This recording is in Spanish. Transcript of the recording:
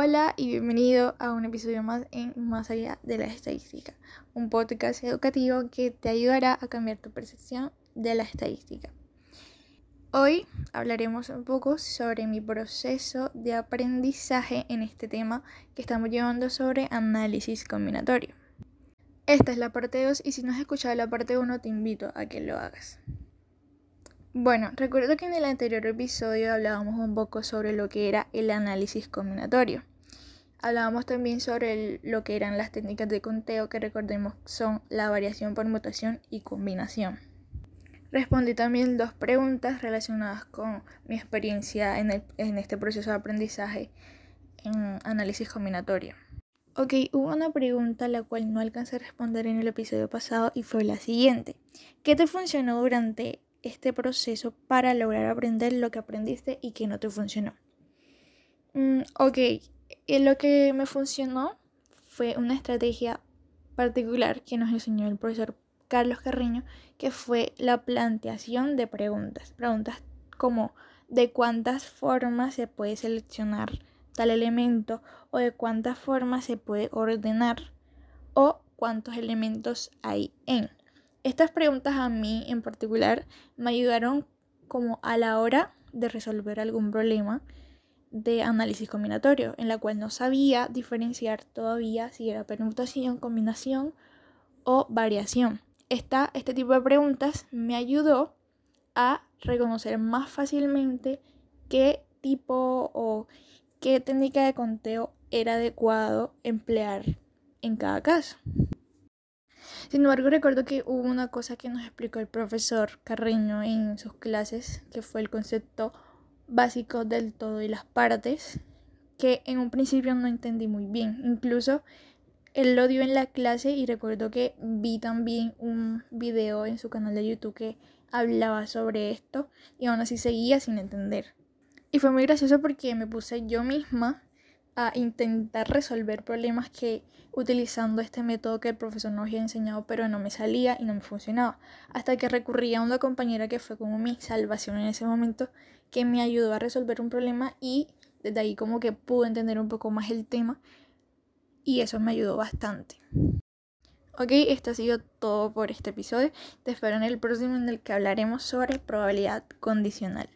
Hola y bienvenido a un episodio más en Más allá de la estadística, un podcast educativo que te ayudará a cambiar tu percepción de la estadística. Hoy hablaremos un poco sobre mi proceso de aprendizaje en este tema que estamos llevando sobre análisis combinatorio. Esta es la parte 2 y si no has escuchado la parte 1 te invito a que lo hagas. Bueno, recuerdo que en el anterior episodio hablábamos un poco sobre lo que era el análisis combinatorio. Hablábamos también sobre lo que eran las técnicas de conteo que recordemos son la variación por mutación y combinación. Respondí también dos preguntas relacionadas con mi experiencia en, en este proceso de aprendizaje en análisis combinatorio. Ok, hubo una pregunta la cual no alcancé a responder en el episodio pasado y fue la siguiente. ¿Qué te funcionó durante este proceso para lograr aprender lo que aprendiste y que no te funcionó. Mm, ok, eh, lo que me funcionó fue una estrategia particular que nos enseñó el profesor Carlos Carriño, que fue la planteación de preguntas. Preguntas como de cuántas formas se puede seleccionar tal elemento o de cuántas formas se puede ordenar o cuántos elementos hay en. Estas preguntas a mí en particular me ayudaron como a la hora de resolver algún problema de análisis combinatorio, en la cual no sabía diferenciar todavía si era permutación, combinación o variación. Esta, este tipo de preguntas me ayudó a reconocer más fácilmente qué tipo o qué técnica de conteo era adecuado emplear en cada caso. Sin embargo, recuerdo que hubo una cosa que nos explicó el profesor Carreño en sus clases, que fue el concepto básico del todo y las partes, que en un principio no entendí muy bien. Incluso él lo dio en la clase y recuerdo que vi también un video en su canal de YouTube que hablaba sobre esto y aún así seguía sin entender. Y fue muy gracioso porque me puse yo misma a intentar resolver problemas que utilizando este método que el profesor nos había enseñado, pero no me salía y no me funcionaba. Hasta que recurrí a una compañera que fue como mi salvación en ese momento, que me ayudó a resolver un problema y desde ahí como que pude entender un poco más el tema y eso me ayudó bastante. Ok, esto ha sido todo por este episodio. Te espero en el próximo en el que hablaremos sobre probabilidad condicional.